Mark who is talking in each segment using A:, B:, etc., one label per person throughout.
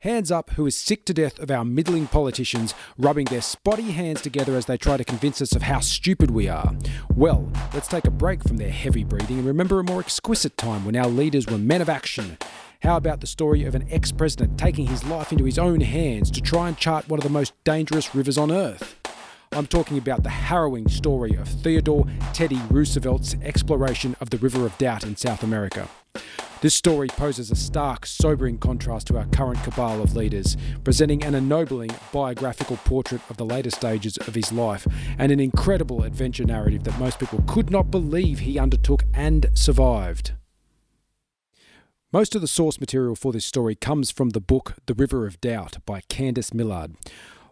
A: Hands up who is sick to death of our middling politicians rubbing their spotty hands together as they try to convince us of how stupid we are. Well, let's take a break from their heavy breathing and remember a more exquisite time when our leaders were men of action. How about the story of an ex president taking his life into his own hands to try and chart one of the most dangerous rivers on earth? I'm talking about the harrowing story of Theodore Teddy Roosevelt's exploration of the River of Doubt in South America. This story poses a stark, sobering contrast to our current cabal of leaders, presenting an ennobling biographical portrait of the later stages of his life and an incredible adventure narrative that most people could not believe he undertook and survived. Most of the source material for this story comes from the book The River of Doubt by Candice Millard.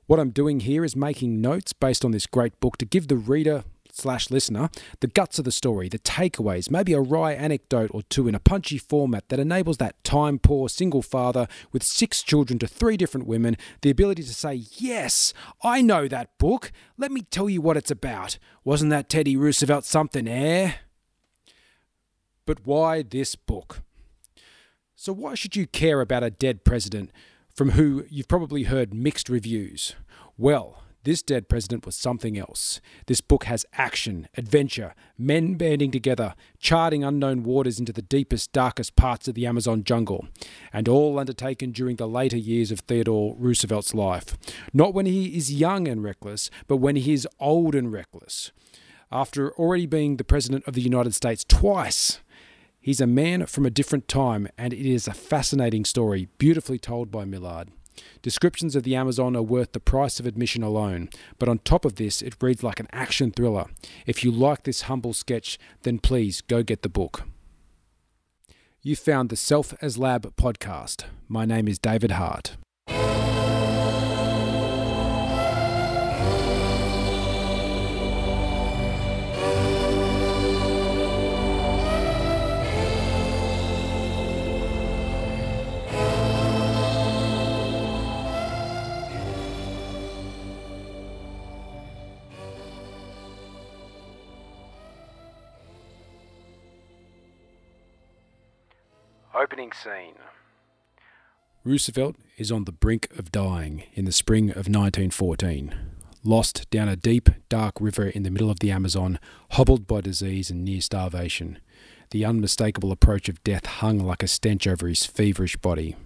A: What I'm doing here is making notes based on this great book to give the reader slash listener the guts of the story, the takeaways, maybe a wry anecdote or two in a punchy format that enables that time poor single father with six children to three different women the ability to say, Yes, I know that book. Let me tell you what it's about. Wasn't that Teddy Roosevelt something, eh? But why this book? So, why should you care about a dead president from who you've probably heard mixed reviews? Well, this dead president was something else. This book has action, adventure, men banding together, charting unknown waters into the deepest, darkest parts of the Amazon jungle, and all undertaken during the later years of Theodore Roosevelt's life. Not when he is young and reckless, but when he is old and reckless. After already being the President of the United States twice, he's a man from a different time, and it is a fascinating story, beautifully told by Millard. Descriptions of the Amazon are worth the price of admission alone, but on top of this, it reads like an action thriller. If you like this humble sketch, then please go get the book. You found the Self as Lab podcast. My name is David Hart. Opening scene. Roosevelt is on the brink of dying in the spring of 1914. Lost down a deep, dark river in the middle of the Amazon, hobbled by disease and near starvation. The unmistakable approach of death hung like a stench over his feverish body.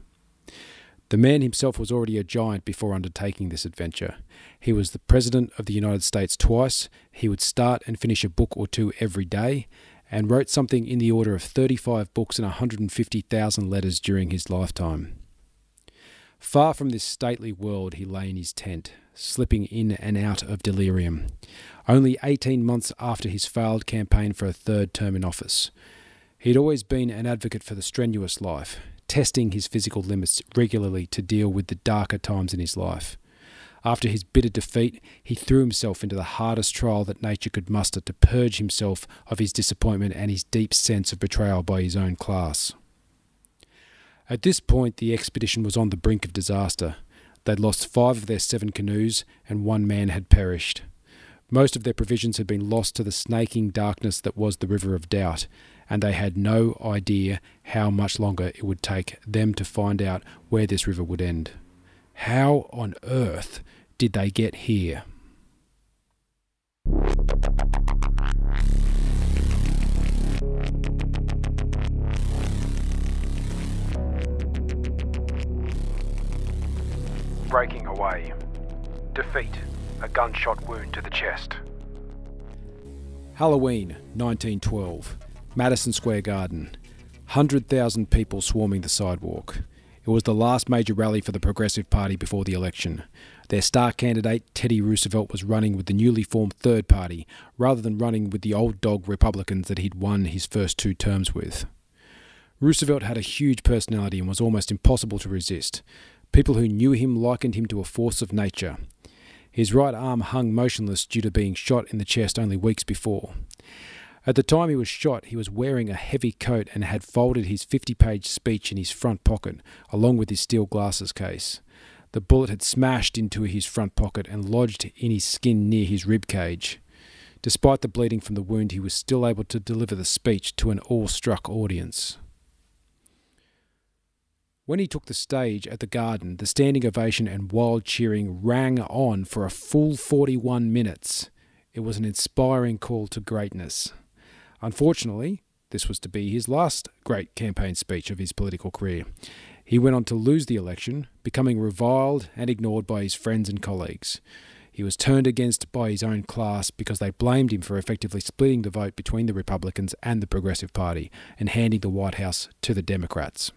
A: The man himself was already a giant before undertaking this adventure. He was the President of the United States twice, he would start and finish a book or two every day, and wrote something in the order of 35 books and 150,000 letters during his lifetime. Far from this stately world, he lay in his tent, slipping in and out of delirium, only 18 months after his failed campaign for a third term in office. He'd always been an advocate for the strenuous life, testing his physical limits regularly to deal with the darker times in his life. After his bitter defeat, he threw himself into the hardest trial that nature could muster to purge himself of his disappointment and his deep sense of betrayal by his own class. At this point, the expedition was on the brink of disaster. They'd lost five of their seven canoes, and one man had perished. Most of their provisions had been lost to the snaking darkness that was the River of Doubt, and they had no idea how much longer it would take them to find out where this river would end. How on earth did they get here? Breaking away. Defeat. A gunshot wound to the chest. Halloween, 1912. Madison Square Garden. 100,000 people swarming the sidewalk. It was the last major rally for the Progressive Party before the election. Their star candidate, Teddy Roosevelt, was running with the newly formed Third Party, rather than running with the old dog Republicans that he'd won his first two terms with. Roosevelt had a huge personality and was almost impossible to resist. People who knew him likened him to a force of nature. His right arm hung motionless due to being shot in the chest only weeks before. At the time he was shot, he was wearing a heavy coat and had folded his 50 page speech in his front pocket, along with his steel glasses case. The bullet had smashed into his front pocket and lodged in his skin near his rib cage. Despite the bleeding from the wound, he was still able to deliver the speech to an awe struck audience. When he took the stage at the Garden, the standing ovation and wild cheering rang on for a full 41 minutes. It was an inspiring call to greatness. Unfortunately, this was to be his last great campaign speech of his political career. He went on to lose the election, becoming reviled and ignored by his friends and colleagues. He was turned against by his own class because they blamed him for effectively splitting the vote between the Republicans and the Progressive Party and handing the White House to the Democrats.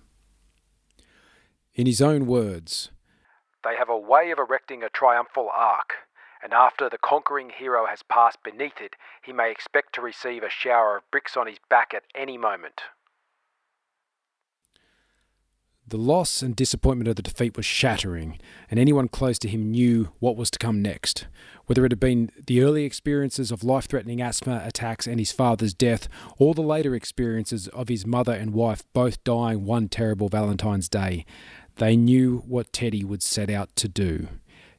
A: In his own words,
B: They have a way of erecting a triumphal arch, and after the conquering hero has passed beneath it, he may expect to receive a shower of bricks on his back at any moment.
A: The loss and disappointment of the defeat was shattering, and anyone close to him knew what was to come next. Whether it had been the early experiences of life threatening asthma attacks and his father's death, or the later experiences of his mother and wife both dying one terrible Valentine's Day, they knew what Teddy would set out to do.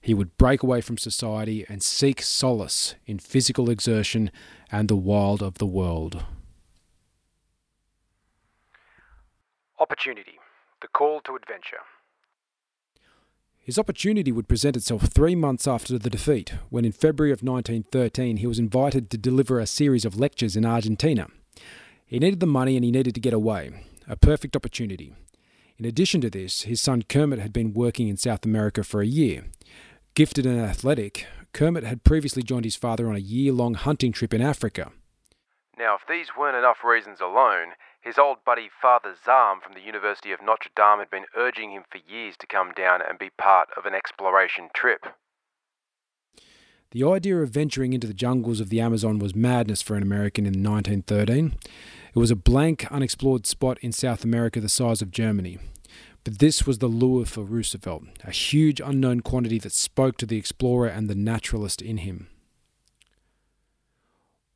A: He would break away from society and seek solace in physical exertion and the wild of the world.
B: Opportunity. The call to adventure.
A: His opportunity would present itself three months after the defeat, when in February of 1913 he was invited to deliver a series of lectures in Argentina. He needed the money and he needed to get away. A perfect opportunity. In addition to this, his son Kermit had been working in South America for a year. Gifted and athletic, Kermit had previously joined his father on a year long hunting trip in Africa.
B: Now, if these weren't enough reasons alone, his old buddy Father Zahm from the University of Notre Dame had been urging him for years to come down and be part of an exploration trip.
A: The idea of venturing into the jungles of the Amazon was madness for an American in 1913. It was a blank, unexplored spot in South America the size of Germany. But this was the lure for Roosevelt, a huge unknown quantity that spoke to the explorer and the naturalist in him.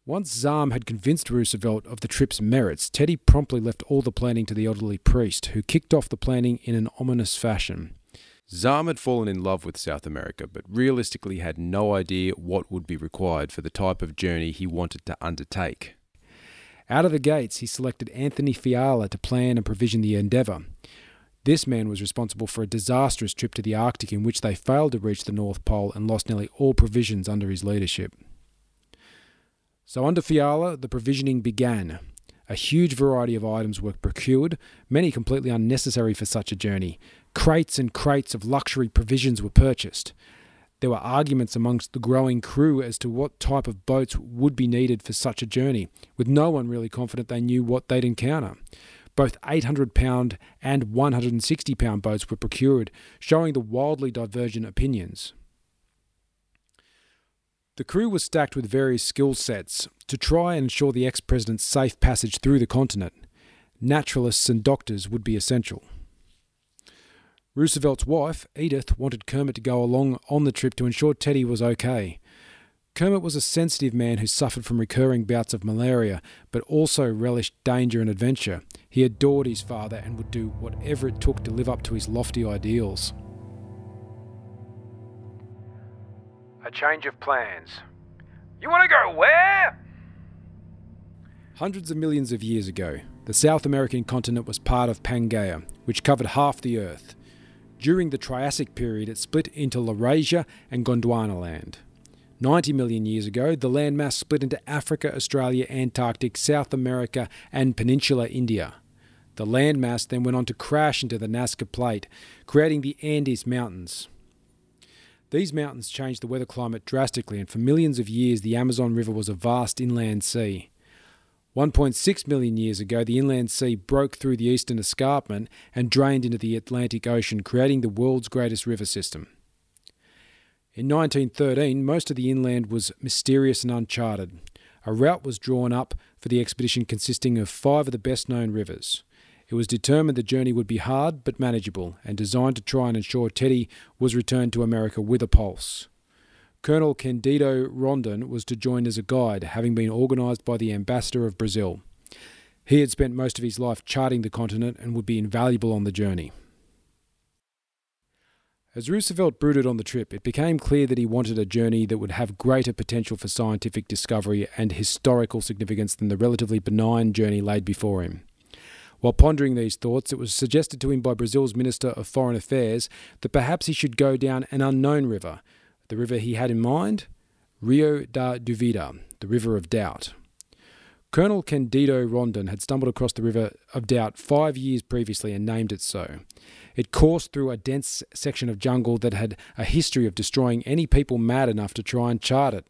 A: Once Zahm had convinced Roosevelt of the trip's merits, Teddy promptly left all the planning to the elderly priest, who kicked off the planning in an ominous fashion.
C: Zahm had fallen in love with South America, but realistically had no idea what would be required for the type of journey he wanted to undertake.
A: Out of the gates, he selected Anthony Fiala to plan and provision the endeavour. This man was responsible for a disastrous trip to the Arctic in which they failed to reach the North Pole and lost nearly all provisions under his leadership. So, under Fiala, the provisioning began. A huge variety of items were procured, many completely unnecessary for such a journey. Crates and crates of luxury provisions were purchased. There were arguments amongst the growing crew as to what type of boats would be needed for such a journey, with no one really confident they knew what they'd encounter. Both 800 pound and 160 pound boats were procured, showing the wildly divergent opinions. The crew was stacked with various skill sets to try and ensure the ex president's safe passage through the continent. Naturalists and doctors would be essential. Roosevelt's wife, Edith, wanted Kermit to go along on the trip to ensure Teddy was okay. Kermit was a sensitive man who suffered from recurring bouts of malaria, but also relished danger and adventure. He adored his father and would do whatever it took to live up to his lofty ideals.
B: A change of plans. You want to go where?
A: Hundreds of millions of years ago, the South American continent was part of Pangaea, which covered half the Earth. During the Triassic period, it split into Laurasia and Gondwana land. 90 million years ago, the landmass split into Africa, Australia, Antarctic, South America, and Peninsular India. The landmass then went on to crash into the Nazca Plate, creating the Andes Mountains. These mountains changed the weather climate drastically, and for millions of years, the Amazon River was a vast inland sea. 1.6 million years ago, the inland sea broke through the eastern escarpment and drained into the Atlantic Ocean, creating the world's greatest river system. In 1913, most of the inland was mysterious and uncharted. A route was drawn up for the expedition consisting of five of the best known rivers. It was determined the journey would be hard but manageable and designed to try and ensure Teddy was returned to America with a pulse. Colonel Candido Rondon was to join as a guide, having been organised by the ambassador of Brazil. He had spent most of his life charting the continent and would be invaluable on the journey. As Roosevelt brooded on the trip, it became clear that he wanted a journey that would have greater potential for scientific discovery and historical significance than the relatively benign journey laid before him. While pondering these thoughts, it was suggested to him by Brazil's Minister of Foreign Affairs that perhaps he should go down an unknown river. The river he had in mind? Rio da Duvida, the River of Doubt. Colonel Candido Rondon had stumbled across the River of Doubt five years previously and named it so. It coursed through a dense section of jungle that had a history of destroying any people mad enough to try and chart it.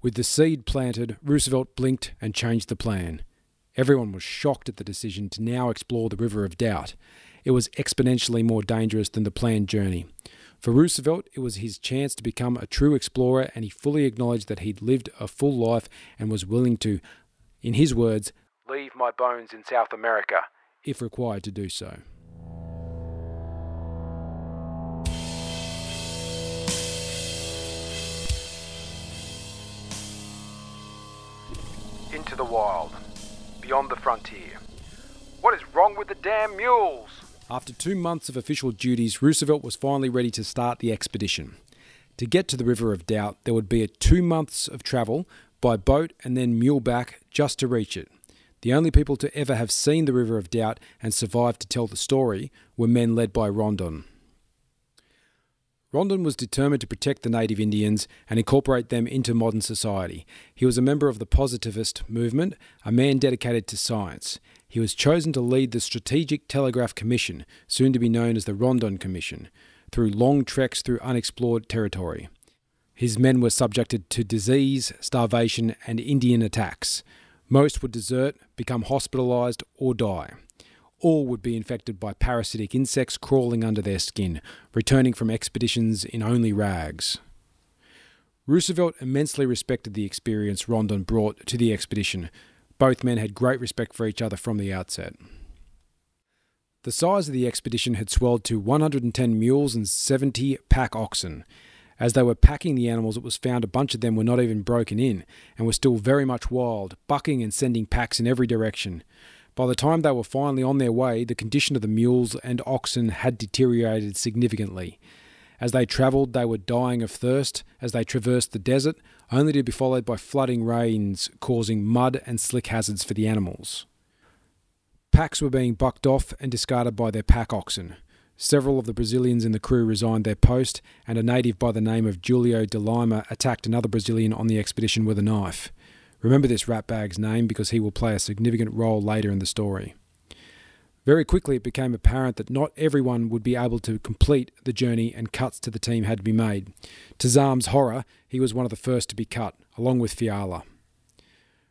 A: With the seed planted, Roosevelt blinked and changed the plan. Everyone was shocked at the decision to now explore the River of Doubt. It was exponentially more dangerous than the planned journey. For Roosevelt, it was his chance to become a true explorer, and he fully acknowledged that he'd lived a full life and was willing to, in his words,
B: leave my bones in South America,
A: if required to do so.
B: Into the wild, beyond the frontier. What is wrong with the damn mules?
A: After two months of official duties, Roosevelt was finally ready to start the expedition. To get to the River of Doubt, there would be a two months of travel by boat and then muleback just to reach it. The only people to ever have seen the River of Doubt and survived to tell the story were men led by Rondon. Rondon was determined to protect the native Indians and incorporate them into modern society. He was a member of the positivist movement, a man dedicated to science. He was chosen to lead the Strategic Telegraph Commission, soon to be known as the Rondon Commission, through long treks through unexplored territory. His men were subjected to disease, starvation, and Indian attacks. Most would desert, become hospitalized, or die. All would be infected by parasitic insects crawling under their skin, returning from expeditions in only rags. Roosevelt immensely respected the experience Rondon brought to the expedition, both men had great respect for each other from the outset. The size of the expedition had swelled to 110 mules and 70 pack oxen. As they were packing the animals, it was found a bunch of them were not even broken in and were still very much wild, bucking and sending packs in every direction. By the time they were finally on their way, the condition of the mules and oxen had deteriorated significantly. As they travelled, they were dying of thirst as they traversed the desert, only to be followed by flooding rains causing mud and slick hazards for the animals. Packs were being bucked off and discarded by their pack oxen. Several of the Brazilians in the crew resigned their post, and a native by the name of Julio de Lima attacked another Brazilian on the expedition with a knife. Remember this ratbag's name because he will play a significant role later in the story. Very quickly, it became apparent that not everyone would be able to complete the journey, and cuts to the team had to be made. To Zahm's horror, he was one of the first to be cut, along with Fiala.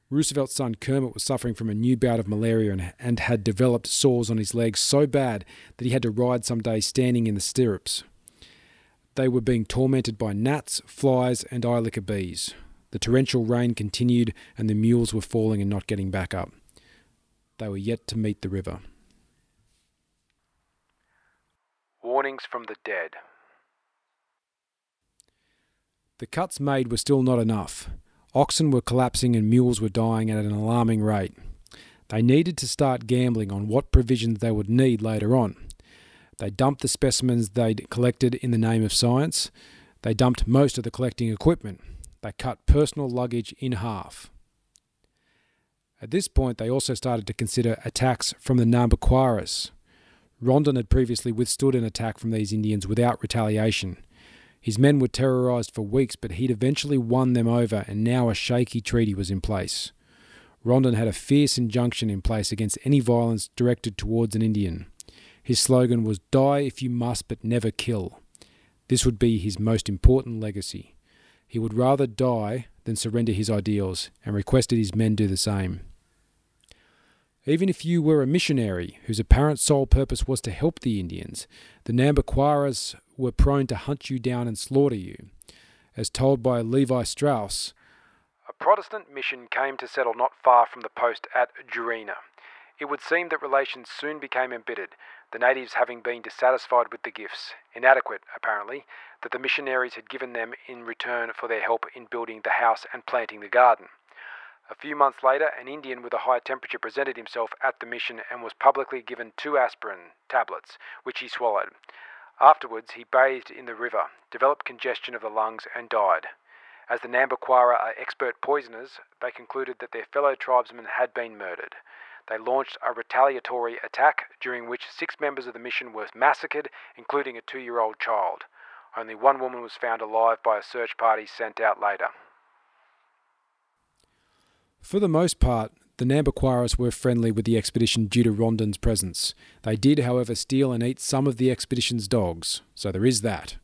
A: Roosevelt's son Kermit was suffering from a new bout of malaria and, and had developed sores on his legs so bad that he had to ride some days standing in the stirrups. They were being tormented by gnats, flies, and eyelicker bees. The torrential rain continued, and the mules were falling and not getting back up. They were yet to meet the river.
B: Warnings from the dead.
A: The cuts made were still not enough. Oxen were collapsing and mules were dying at an alarming rate. They needed to start gambling on what provisions they would need later on. They dumped the specimens they'd collected in the name of science. They dumped most of the collecting equipment. They cut personal luggage in half. At this point, they also started to consider attacks from the Nhambiquaras, Rondon had previously withstood an attack from these Indians without retaliation. His men were terrorized for weeks, but he'd eventually won them over, and now a shaky treaty was in place. Rondon had a fierce injunction in place against any violence directed towards an Indian. His slogan was Die if you must, but never kill. This would be his most important legacy. He would rather die than surrender his ideals, and requested his men do the same. Even if you were a missionary whose apparent sole purpose was to help the Indians, the Nhambiquaras were prone to hunt you down and slaughter you. As told by Levi Strauss,
B: a Protestant mission came to settle not far from the post at Juruena. It would seem that relations soon became embittered, the natives having been dissatisfied with the gifts, inadequate apparently, that the missionaries had given them in return for their help in building the house and planting the garden. A few months later, an Indian with a high temperature presented himself at the mission and was publicly given two aspirin tablets, which he swallowed. Afterwards, he bathed in the river, developed congestion of the lungs, and died. As the Nhambiquara are expert poisoners, they concluded that their fellow tribesmen had been murdered. They launched a retaliatory attack during which six members of the mission were massacred, including a two year old child. Only one woman was found alive by a search party sent out later.
A: For the most part, the Nhambiquaras were friendly with the expedition due to Rondon's presence. They did, however, steal and eat some of the expedition's dogs, so there is that.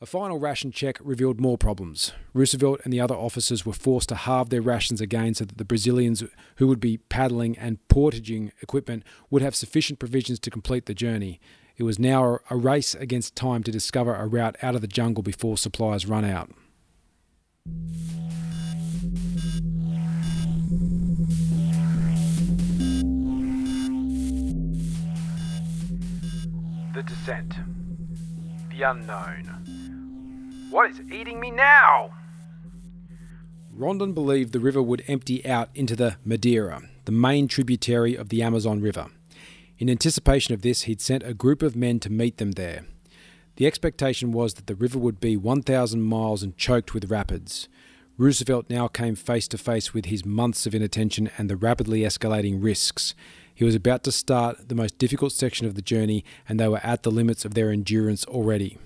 A: A final ration check revealed more problems. Roosevelt and the other officers were forced to halve their rations again so that the Brazilians who would be paddling and portaging equipment would have sufficient provisions to complete the journey. It was now a race against time to discover a route out of the jungle before supplies run out.
B: The descent. The unknown. What is eating me now?
A: Rondon believed the river would empty out into the Madeira, the main tributary of the Amazon River. In anticipation of this, he'd sent a group of men to meet them there. The expectation was that the river would be 1,000 miles and choked with rapids. Roosevelt now came face to face with his months of inattention and the rapidly escalating risks. He was about to start the most difficult section of the journey, and they were at the limits of their endurance already.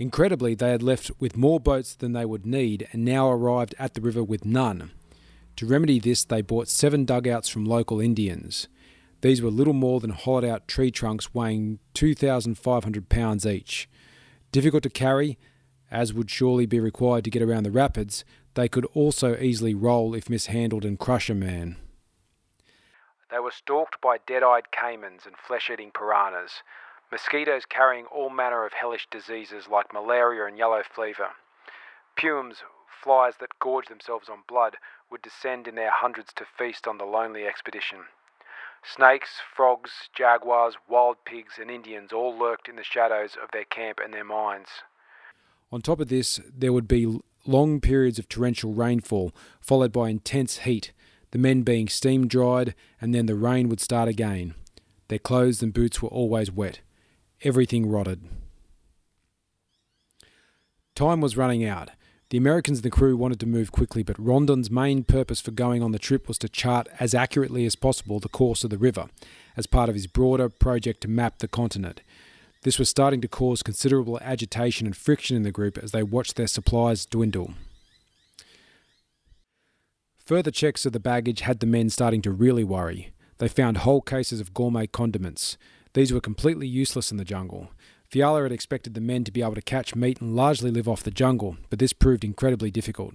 A: Incredibly, they had left with more boats than they would need and now arrived at the river with none. To remedy this, they bought seven dugouts from local Indians. These were little more than hollowed out tree trunks weighing 2,500 pounds each. Difficult to carry, as would surely be required to get around the rapids, they could also easily roll if mishandled and crush a man.
B: They were stalked by dead eyed caimans and flesh eating piranhas, mosquitoes carrying all manner of hellish diseases like malaria and yellow fever. Piums, flies that gorge themselves on blood, would descend in their hundreds to feast on the lonely expedition. Snakes, frogs, jaguars, wild pigs, and Indians all lurked in the shadows of their camp and their mines.
A: On top of this, there would be long periods of torrential rainfall, followed by intense heat, the men being steam dried, and then the rain would start again. Their clothes and boots were always wet everything rotted. Time was running out. The Americans and the crew wanted to move quickly, but Rondon's main purpose for going on the trip was to chart as accurately as possible the course of the river, as part of his broader project to map the continent. This was starting to cause considerable agitation and friction in the group as they watched their supplies dwindle. Further checks of the baggage had the men starting to really worry. They found whole cases of gourmet condiments, these were completely useless in the jungle. Fiala had expected the men to be able to catch meat and largely live off the jungle, but this proved incredibly difficult.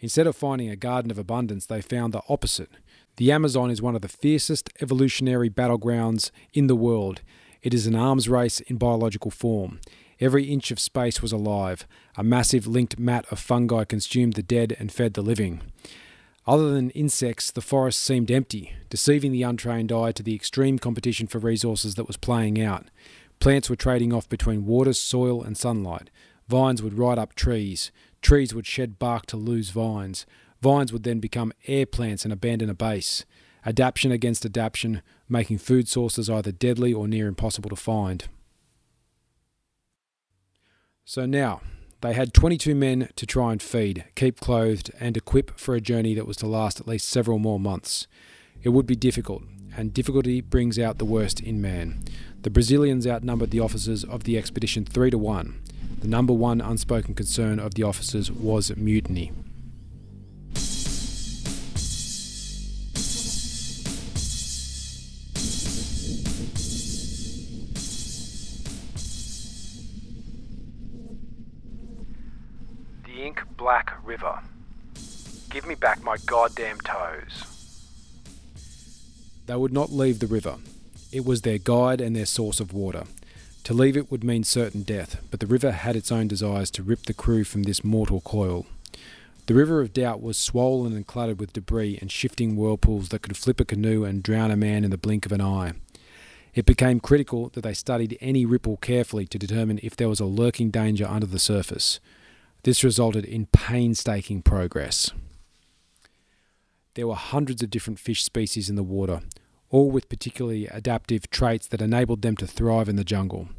A: Instead of finding a garden of abundance, they found the opposite. The Amazon is one of the fiercest evolutionary battlegrounds in the world. It is an arms race in biological form. Every inch of space was alive. A massive linked mat of fungi consumed the dead and fed the living. Other than insects, the forest seemed empty, deceiving the untrained eye to the extreme competition for resources that was playing out. Plants were trading off between water, soil, and sunlight. Vines would ride up trees. Trees would shed bark to lose vines. Vines would then become air plants and abandon a base. Adaptation against adaptation, making food sources either deadly or near impossible to find. So now, they had 22 men to try and feed, keep clothed, and equip for a journey that was to last at least several more months. It would be difficult, and difficulty brings out the worst in man. The Brazilians outnumbered the officers of the expedition three to one. The number one unspoken concern of the officers was mutiny.
B: River. Give me back my goddamn toes.
A: They would not leave the river. It was their guide and their source of water. To leave it would mean certain death, but the river had its own desires to rip the crew from this mortal coil. The River of Doubt was swollen and cluttered with debris and shifting whirlpools that could flip a canoe and drown a man in the blink of an eye. It became critical that they studied any ripple carefully to determine if there was a lurking danger under the surface. This resulted in painstaking progress. There were hundreds of different fish species in the water, all with particularly adaptive traits that enabled them to thrive in the jungle.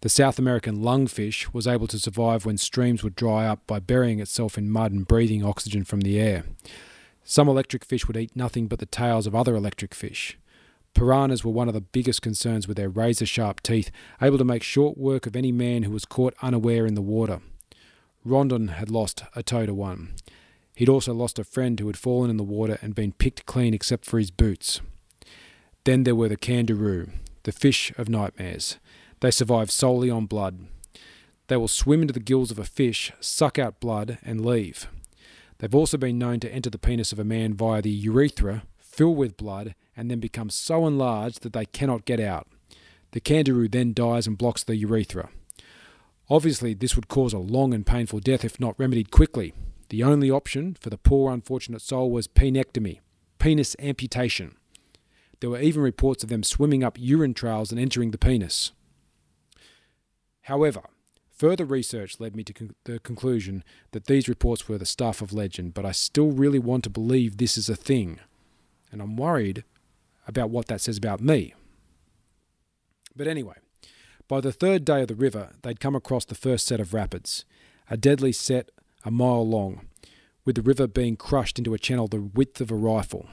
A: The South American lungfish was able to survive when streams would dry up by burying itself in mud and breathing oxygen from the air. Some electric fish would eat nothing but the tails of other electric fish. Piranhas were one of the biggest concerns with their razor sharp teeth, able to make short work of any man who was caught unaware in the water. Rondon had lost a toe to one. He'd also lost a friend who had fallen in the water and been picked clean except for his boots. Then there were the candiru, the fish of nightmares. They survive solely on blood. They will swim into the gills of a fish, suck out blood, and leave. They've also been known to enter the penis of a man via the urethra, fill with blood, and then become so enlarged that they cannot get out. The candiru then dies and blocks the urethra. Obviously, this would cause a long and painful death if not remedied quickly. The only option for the poor unfortunate soul was penectomy, penis amputation. There were even reports of them swimming up urine trails and entering the penis. However, further research led me to con- the conclusion that these reports were the stuff of legend, but I still really want to believe this is a thing. And I'm worried about what that says about me. But anyway, by the third day of the river, they'd come across the first set of rapids, a deadly set a mile long, with the river being crushed into a channel the width of a rifle.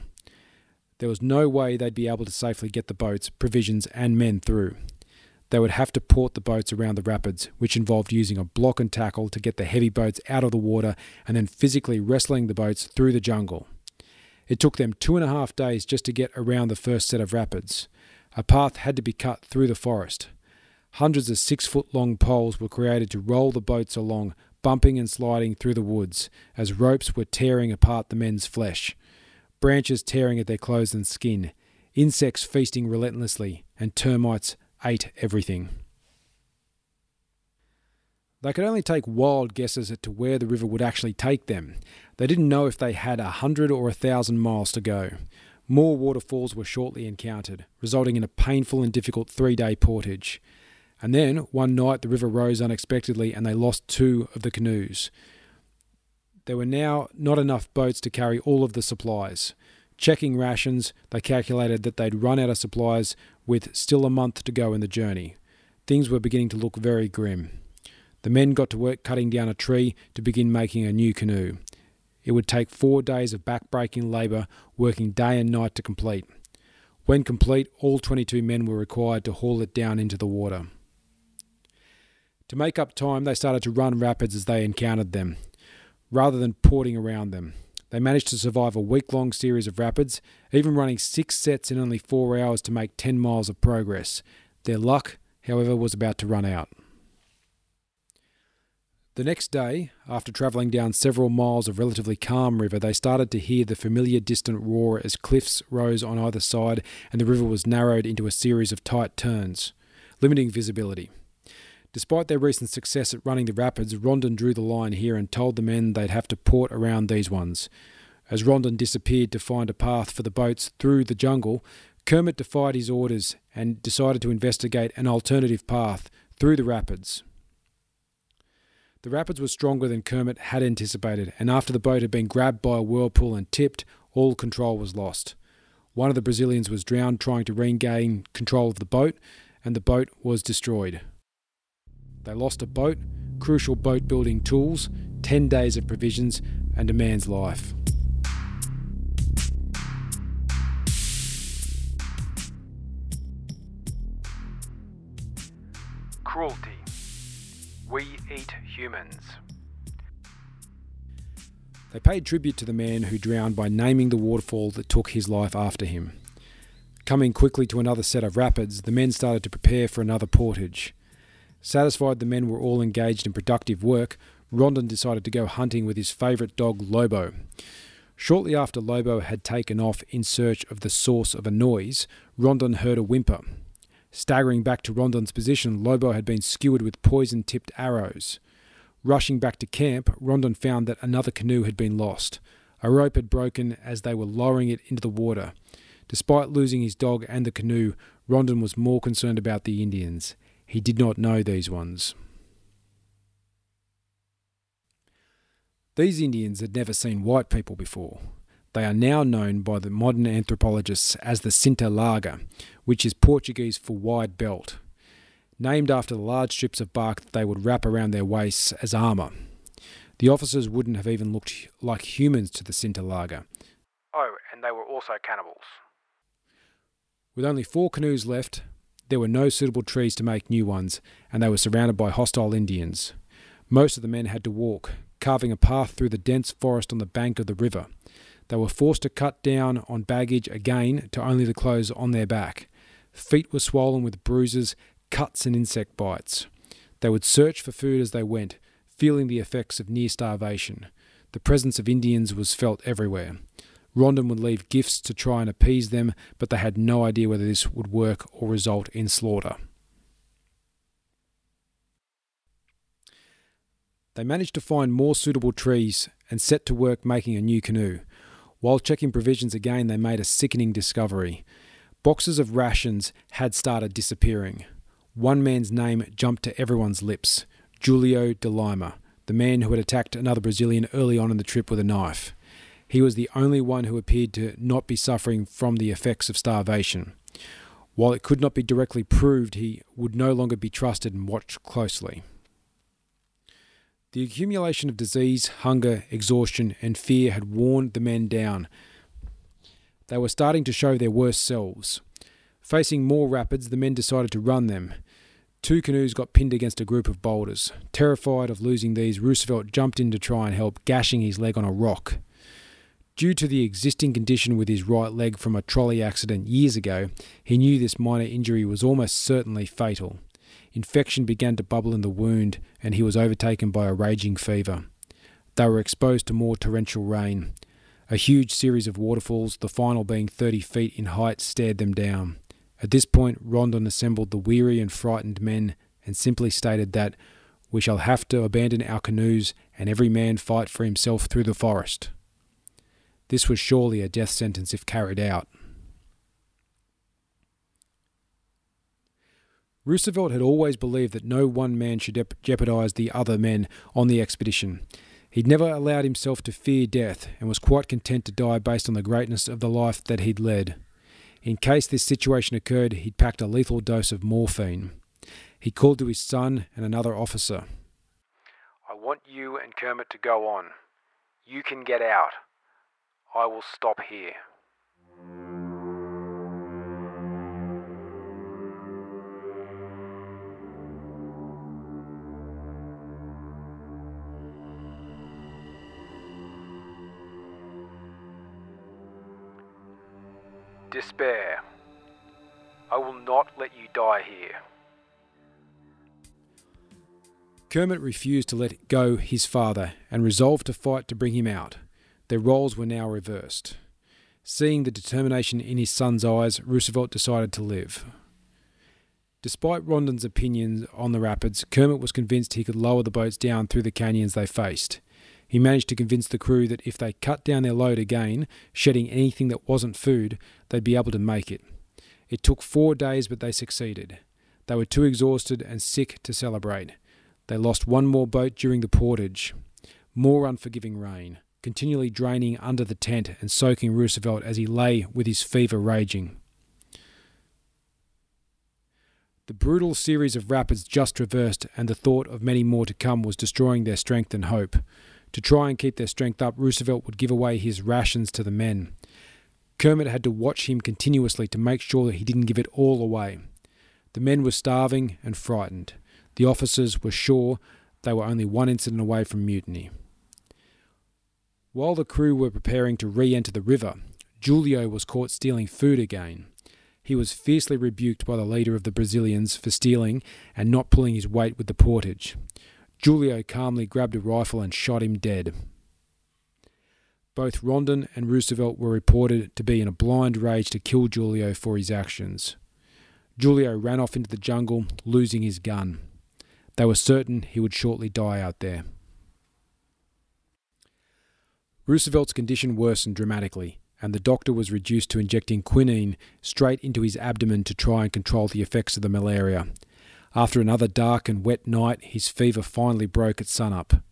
A: There was no way they'd be able to safely get the boats, provisions, and men through. They would have to port the boats around the rapids, which involved using a block and tackle to get the heavy boats out of the water and then physically wrestling the boats through the jungle. It took them two and a half days just to get around the first set of rapids. A path had to be cut through the forest. Hundreds of six foot long poles were created to roll the boats along, bumping and sliding through the woods, as ropes were tearing apart the men's flesh branches tearing at their clothes and skin, insects feasting relentlessly, and termites ate everything. They could only take wild guesses as to where the river would actually take them. They didn't know if they had a hundred or a thousand miles to go. More waterfalls were shortly encountered, resulting in a painful and difficult three day portage. And then, one night, the river rose unexpectedly and they lost two of the canoes. There were now not enough boats to carry all of the supplies. Checking rations, they calculated that they'd run out of supplies with still a month to go in the journey. Things were beginning to look very grim. The men got to work cutting down a tree to begin making a new canoe. It would take four days of back-breaking labour, working day and night to complete. When complete, all 22 men were required to haul it down into the water. To make up time, they started to run rapids as they encountered them rather than porting around them. They managed to survive a week long series of rapids, even running six sets in only four hours to make 10 miles of progress. Their luck, however, was about to run out. The next day, after travelling down several miles of relatively calm river, they started to hear the familiar distant roar as cliffs rose on either side and the river was narrowed into a series of tight turns, limiting visibility. Despite their recent success at running the rapids, Rondon drew the line here and told the men they'd have to port around these ones. As Rondon disappeared to find a path for the boats through the jungle, Kermit defied his orders and decided to investigate an alternative path through the rapids. The rapids were stronger than Kermit had anticipated, and after the boat had been grabbed by a whirlpool and tipped, all control was lost. One of the Brazilians was drowned trying to regain control of the boat, and the boat was destroyed. They lost a boat, crucial boat building tools, 10 days of provisions, and a man's life.
B: Cruelty. We eat humans.
A: They paid tribute to the man who drowned by naming the waterfall that took his life after him. Coming quickly to another set of rapids, the men started to prepare for another portage. Satisfied the men were all engaged in productive work, Rondon decided to go hunting with his favourite dog, Lobo. Shortly after Lobo had taken off in search of the source of a noise, Rondon heard a whimper. Staggering back to Rondon's position, Lobo had been skewered with poison tipped arrows. Rushing back to camp, Rondon found that another canoe had been lost. A rope had broken as they were lowering it into the water. Despite losing his dog and the canoe, Rondon was more concerned about the Indians. He did not know these ones. These Indians had never seen white people before. They are now known by the modern anthropologists as the Cinta Larga, which is Portuguese for wide belt, named after the large strips of bark that they would wrap around their waists as armour. The officers wouldn't have even looked like humans to the Cinta Larga.
B: Oh, and they were also cannibals.
A: With only four canoes left, there were no suitable trees to make new ones, and they were surrounded by hostile Indians. Most of the men had to walk, carving a path through the dense forest on the bank of the river. They were forced to cut down on baggage again to only the clothes on their back. Feet were swollen with bruises, cuts, and insect bites. They would search for food as they went, feeling the effects of near starvation. The presence of Indians was felt everywhere. Rondon would leave gifts to try and appease them, but they had no idea whether this would work or result in slaughter. They managed to find more suitable trees and set to work making a new canoe. While checking provisions again, they made a sickening discovery. Boxes of rations had started disappearing. One man's name jumped to everyone's lips Julio de Lima, the man who had attacked another Brazilian early on in the trip with a knife. He was the only one who appeared to not be suffering from the effects of starvation. While it could not be directly proved, he would no longer be trusted and watched closely. The accumulation of disease, hunger, exhaustion, and fear had worn the men down. They were starting to show their worst selves. Facing more rapids, the men decided to run them. Two canoes got pinned against a group of boulders. Terrified of losing these, Roosevelt jumped in to try and help, gashing his leg on a rock. Due to the existing condition with his right leg from a trolley accident years ago, he knew this minor injury was almost certainly fatal. Infection began to bubble in the wound, and he was overtaken by a raging fever. They were exposed to more torrential rain. A huge series of waterfalls, the final being 30 feet in height, stared them down. At this point, Rondon assembled the weary and frightened men and simply stated that we shall have to abandon our canoes and every man fight for himself through the forest. This was surely a death sentence if carried out. Roosevelt had always believed that no one man should jeopardize the other men on the expedition. He'd never allowed himself to fear death and was quite content to die based on the greatness of the life that he'd led. In case this situation occurred, he'd packed a lethal dose of morphine. He called to his son and another officer.
B: I want you and Kermit to go on. You can get out. I will stop here. despair. I will not let you die here.
A: Kermit refused to let go his father and resolved to fight to bring him out. Their roles were now reversed. Seeing the determination in his son's eyes, Roosevelt decided to live. Despite Rondon's opinions on the rapids, Kermit was convinced he could lower the boats down through the canyons they faced. He managed to convince the crew that if they cut down their load again, shedding anything that wasn't food, they'd be able to make it. It took four days, but they succeeded. They were too exhausted and sick to celebrate. They lost one more boat during the portage. More unforgiving rain, continually draining under the tent and soaking Roosevelt as he lay with his fever raging. The brutal series of rapids just traversed and the thought of many more to come was destroying their strength and hope. To try and keep their strength up, Roosevelt would give away his rations to the men. Kermit had to watch him continuously to make sure that he didn't give it all away. The men were starving and frightened. The officers were sure they were only one incident away from mutiny. While the crew were preparing to re enter the river, Julio was caught stealing food again. He was fiercely rebuked by the leader of the Brazilians for stealing and not pulling his weight with the portage. Julio calmly grabbed a rifle and shot him dead. Both Rondon and Roosevelt were reported to be in a blind rage to kill Julio for his actions. Julio ran off into the jungle, losing his gun. They were certain he would shortly die out there. Roosevelt's condition worsened dramatically, and the doctor was reduced to injecting quinine straight into his abdomen to try and control the effects of the malaria. After another dark and wet night, his fever finally broke at sunup.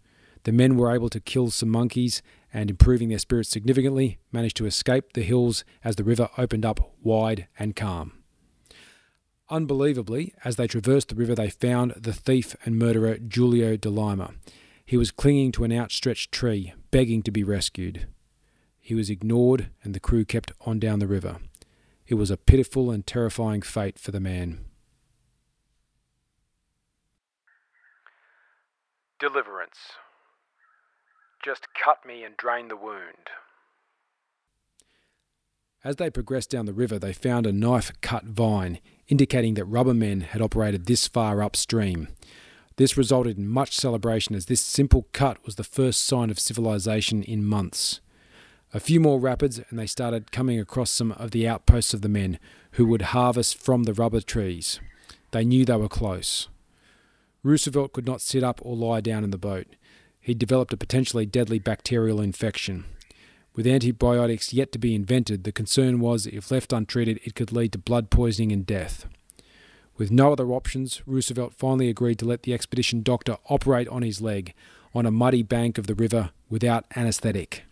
A: The men were able to kill some monkeys and, improving their spirits significantly, managed to escape the hills as the river opened up wide and calm. Unbelievably, as they traversed the river, they found the thief and murderer Julio de Lima. He was clinging to an outstretched tree, begging to be rescued. He was ignored, and the crew kept on down the river. It was a pitiful and terrifying fate for the man.
B: Deliverance. Just cut me and drain the wound.
A: As they progressed down the river, they found a knife cut vine, indicating that rubber men had operated this far upstream. This resulted in much celebration as this simple cut was the first sign of civilization in months. A few more rapids, and they started coming across some of the outposts of the men who would harvest from the rubber trees. They knew they were close. Roosevelt could not sit up or lie down in the boat. He developed a potentially deadly bacterial infection. With antibiotics yet to be invented, the concern was if left untreated, it could lead to blood poisoning and death. With no other options, Roosevelt finally agreed to let the expedition doctor operate on his leg on a muddy bank of the river without anaesthetic.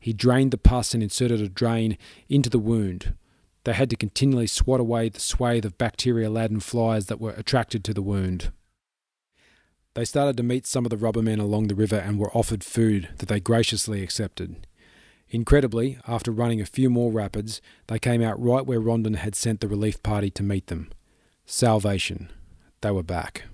A: He drained the pus and inserted a drain into the wound. They had to continually swat away the swathe of bacteria laden flies that were attracted to the wound. They started to meet some of the rubbermen along the river and were offered food that they graciously accepted. Incredibly, after running a few more rapids, they came out right where Rondon had sent the relief party to meet them. Salvation. They were back.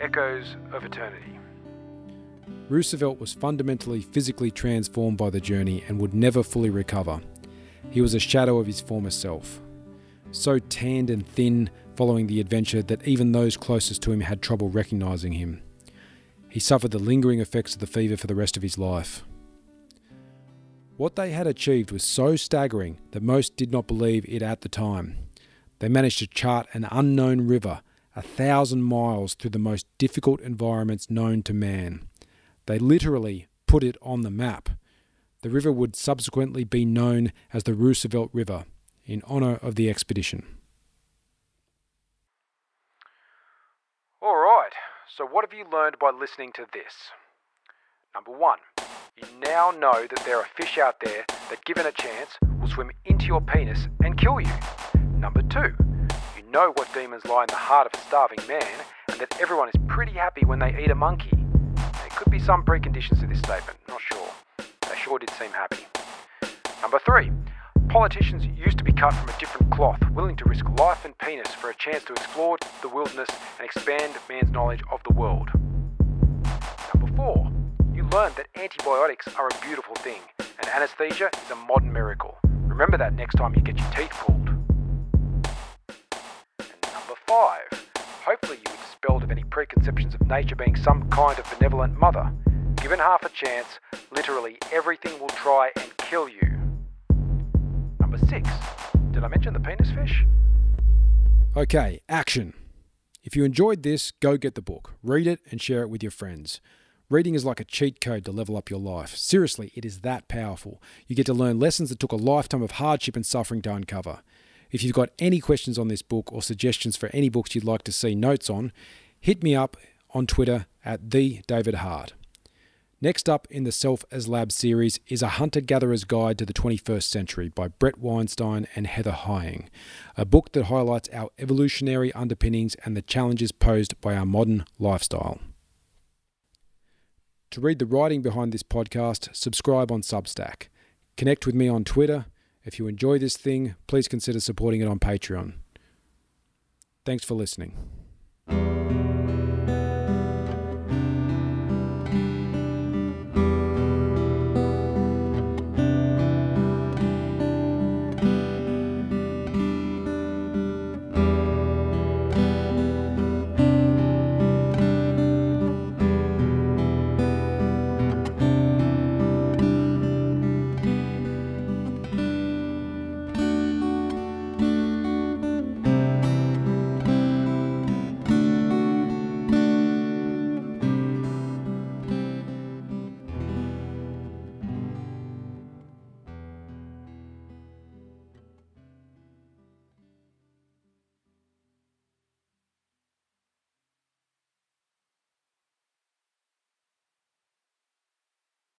B: Echoes of Eternity.
A: Roosevelt was fundamentally physically transformed by the journey and would never fully recover. He was a shadow of his former self. So tanned and thin following the adventure that even those closest to him had trouble recognizing him. He suffered the lingering effects of the fever for the rest of his life. What they had achieved was so staggering that most did not believe it at the time. They managed to chart an unknown river a thousand miles through the most difficult environments known to man. They literally put it on the map. The river would subsequently be known as the Roosevelt River in honour of the expedition.
B: All right, so what have you learned by listening to this? Number one, you now know that there are fish out there that, given a chance, will swim into your penis and kill you. Number two, you know what demons lie in the heart of a starving man and that everyone is pretty happy when they eat a monkey. There could be some preconditions to this statement, not sure. They sure did seem happy. Number three, politicians used to be cut from a different cloth, willing to risk life and penis for a chance to explore the wilderness and expand man's knowledge of the world. Learned that antibiotics are a beautiful thing and anesthesia is a modern miracle. Remember that next time you get your teeth pulled. And number five, hopefully you were dispelled of any preconceptions of nature being some kind of benevolent mother. Given half a chance, literally everything will try and kill you. Number six, did I mention the penis fish?
A: Okay, action. If you enjoyed this, go get the book, read it, and share it with your friends. Reading is like a cheat code to level up your life. Seriously, it is that powerful. You get to learn lessons that took a lifetime of hardship and suffering to uncover. If you've got any questions on this book or suggestions for any books you'd like to see notes on, hit me up on Twitter at the David Hart. Next up in the Self as Lab series is A Hunter Gatherer's Guide to the 21st Century by Bret Weinstein and Heather Heying, a book that highlights our evolutionary underpinnings and the challenges posed by our modern lifestyle. To read the writing behind this podcast, subscribe on Substack. Connect with me on Twitter. If you enjoy this thing, please consider supporting it on Patreon. Thanks for listening.